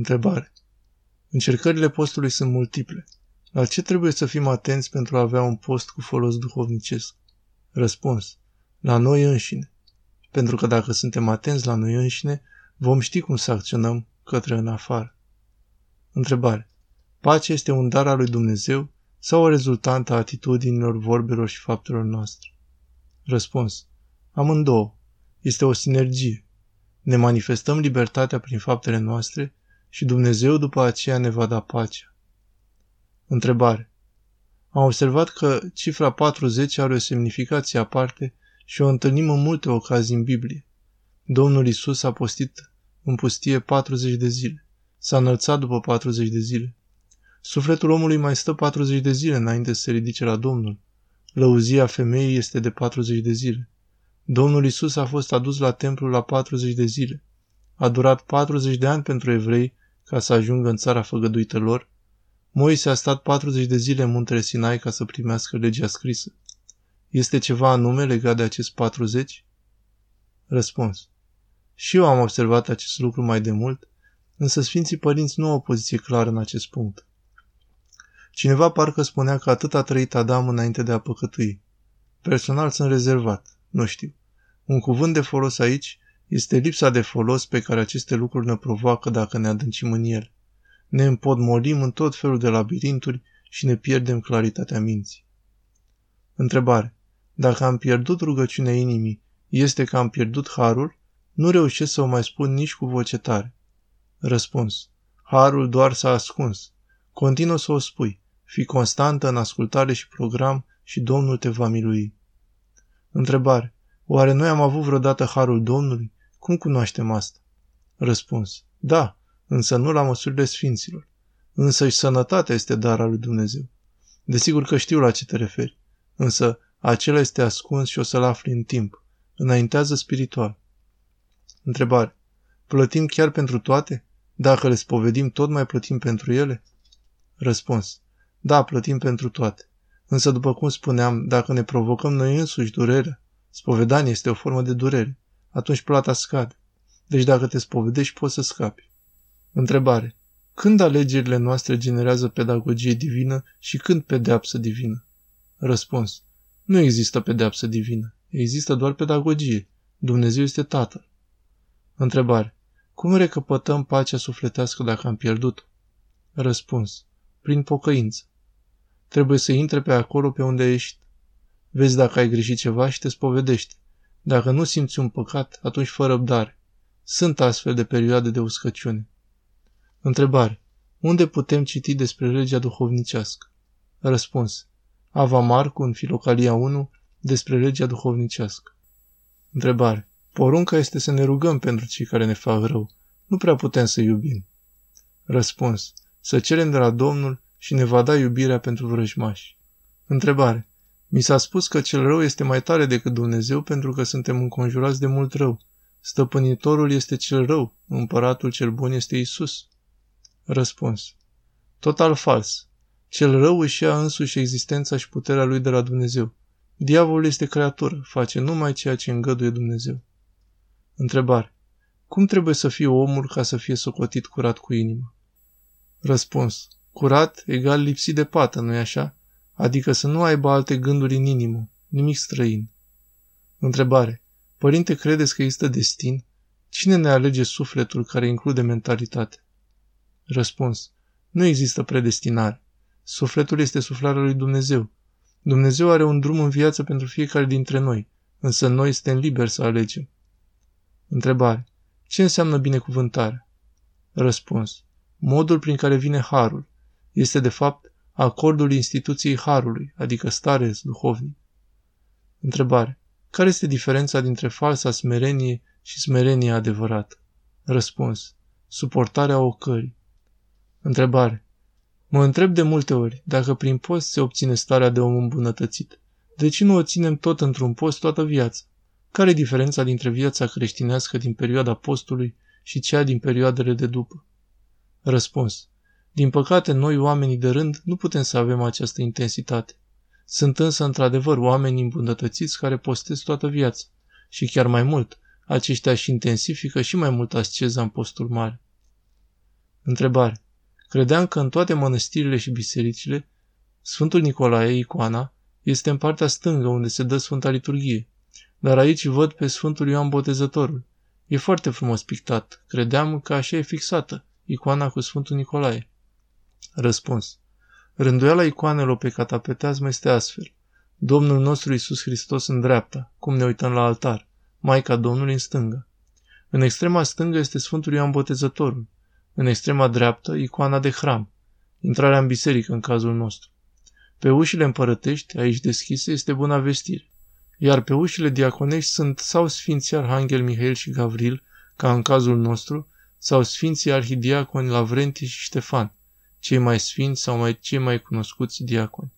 Întrebare. Încercările postului sunt multiple. La ce trebuie să fim atenți pentru a avea un post cu folos duhovnicesc? Răspuns. La noi înșine. Pentru că dacă suntem atenți la noi înșine, vom ști cum să acționăm către în afară. Întrebare. Pacea este un dar al lui Dumnezeu sau o rezultantă a atitudinilor, vorbelor și faptelor noastre? Răspuns. Amândouă. Este o sinergie. Ne manifestăm libertatea prin faptele noastre și Dumnezeu după aceea ne va da pacea. Întrebare. Am observat că cifra 40 are o semnificație aparte și o întâlnim în multe ocazii în Biblie. Domnul Isus a postit în pustie 40 de zile. S-a înălțat după 40 de zile. Sufletul omului mai stă 40 de zile înainte să se ridice la Domnul. Lăuzia femeii este de 40 de zile. Domnul Isus a fost adus la templu la 40 de zile. A durat 40 de ani pentru evrei ca să ajungă în țara făgăduită lor. Moise a stat 40 de zile în muntele Sinai ca să primească legea scrisă. Este ceva anume legat de acest 40? Răspuns. Și eu am observat acest lucru mai de mult, însă Sfinții Părinți nu au o poziție clară în acest punct. Cineva parcă spunea că atât a trăit Adam înainte de a păcătui. Personal sunt rezervat, nu știu. Un cuvânt de folos aici este lipsa de folos pe care aceste lucruri ne provoacă dacă ne adâncim în el. Ne împodmolim în tot felul de labirinturi și ne pierdem claritatea minții. Întrebare. Dacă am pierdut rugăciunea inimii, este că am pierdut harul? Nu reușesc să o mai spun nici cu voce tare. Răspuns. Harul doar s-a ascuns. Continuă să o spui. Fii constantă în ascultare și program și Domnul te va milui. Întrebare. Oare noi am avut vreodată harul Domnului? Cum cunoaștem asta? Răspuns. Da, însă nu la măsurile sfinților. Însă și sănătatea este dar al lui Dumnezeu. Desigur că știu la ce te referi. Însă acela este ascuns și o să-l afli în timp. Înaintează spiritual. Întrebare. Plătim chiar pentru toate? Dacă le spovedim, tot mai plătim pentru ele? Răspuns. Da, plătim pentru toate. Însă, după cum spuneam, dacă ne provocăm noi însuși durerea, spovedanie este o formă de durere, atunci plata scade. Deci dacă te spovedești, poți să scapi. Întrebare. Când alegerile noastre generează pedagogie divină și când pedeapsă divină? Răspuns. Nu există pedeapsă divină. Există doar pedagogie. Dumnezeu este Tatăl. Întrebare. Cum recăpătăm pacea sufletească dacă am pierdut-o? Răspuns. Prin pocăință. Trebuie să intre pe acolo pe unde ești. Vezi dacă ai greșit ceva și te spovedești. Dacă nu simți un păcat, atunci fă răbdare. Sunt astfel de perioade de uscăciune. Întrebare. Unde putem citi despre legea duhovnicească? Răspuns. Ava Marcu în Filocalia 1 despre legea duhovnicească. Întrebare. Porunca este să ne rugăm pentru cei care ne fac rău. Nu prea putem să iubim. Răspuns. Să cerem de la Domnul și ne va da iubirea pentru vrăjmași. Întrebare. Mi s-a spus că cel rău este mai tare decât Dumnezeu pentru că suntem înconjurați de mult rău. Stăpânitorul este cel rău, împăratul cel bun este Isus. Răspuns. Total fals. Cel rău își ia însuși existența și puterea lui de la Dumnezeu. Diavolul este creatură, face numai ceea ce îngăduie Dumnezeu. Întrebare. Cum trebuie să fie omul ca să fie socotit curat cu inima? Răspuns. Curat egal lipsit de pată, nu-i așa? Adică să nu aibă alte gânduri în inimă, nimic străin. Întrebare. Părinte, credeți că există destin? Cine ne alege sufletul care include mentalitate? Răspuns. Nu există predestinare. Sufletul este suflarea lui Dumnezeu. Dumnezeu are un drum în viață pentru fiecare dintre noi, însă noi suntem liberi să alegem. Întrebare. Ce înseamnă binecuvântare? Răspuns. Modul prin care vine harul. Este de fapt acordul instituției harului, adică stare duhovnic. Întrebare. Care este diferența dintre falsa smerenie și smerenia adevărată? Răspuns. Suportarea ocării. Întrebare. Mă întreb de multe ori dacă prin post se obține starea de om îmbunătățit. De ce nu o ținem tot într-un post toată viața? Care e diferența dintre viața creștinească din perioada postului și cea din perioadele de după? Răspuns. Din păcate, noi, oamenii de rând, nu putem să avem această intensitate. Sunt însă, într-adevăr, oameni îmbunătățiți care postez toată viața. Și chiar mai mult, aceștia și intensifică și mai mult asceza în postul mare. Întrebare. Credeam că în toate mănăstirile și bisericile, Sfântul Nicolae, icoana, este în partea stângă unde se dă Sfânta Liturghie. Dar aici văd pe Sfântul Ioan Botezătorul. E foarte frumos pictat. Credeam că așa e fixată, icoana cu Sfântul Nicolae. Răspuns. Rânduiala icoanelor pe catapeteazmă este astfel. Domnul nostru Isus Hristos în dreapta, cum ne uităm la altar, Maica Domnului în stânga. În extrema stângă este Sfântul Ioan Botezătorul. În extrema dreaptă, icoana de hram, intrarea în biserică în cazul nostru. Pe ușile împărătești, aici deschise, este buna vestire. Iar pe ușile diaconești sunt sau Sfinții Arhanghel Mihail și Gavril, ca în cazul nostru, sau Sfinții Arhidiaconi Lavrenti și Ștefan, cei mai sfinți sau mai cei mai cunoscuți diaconi.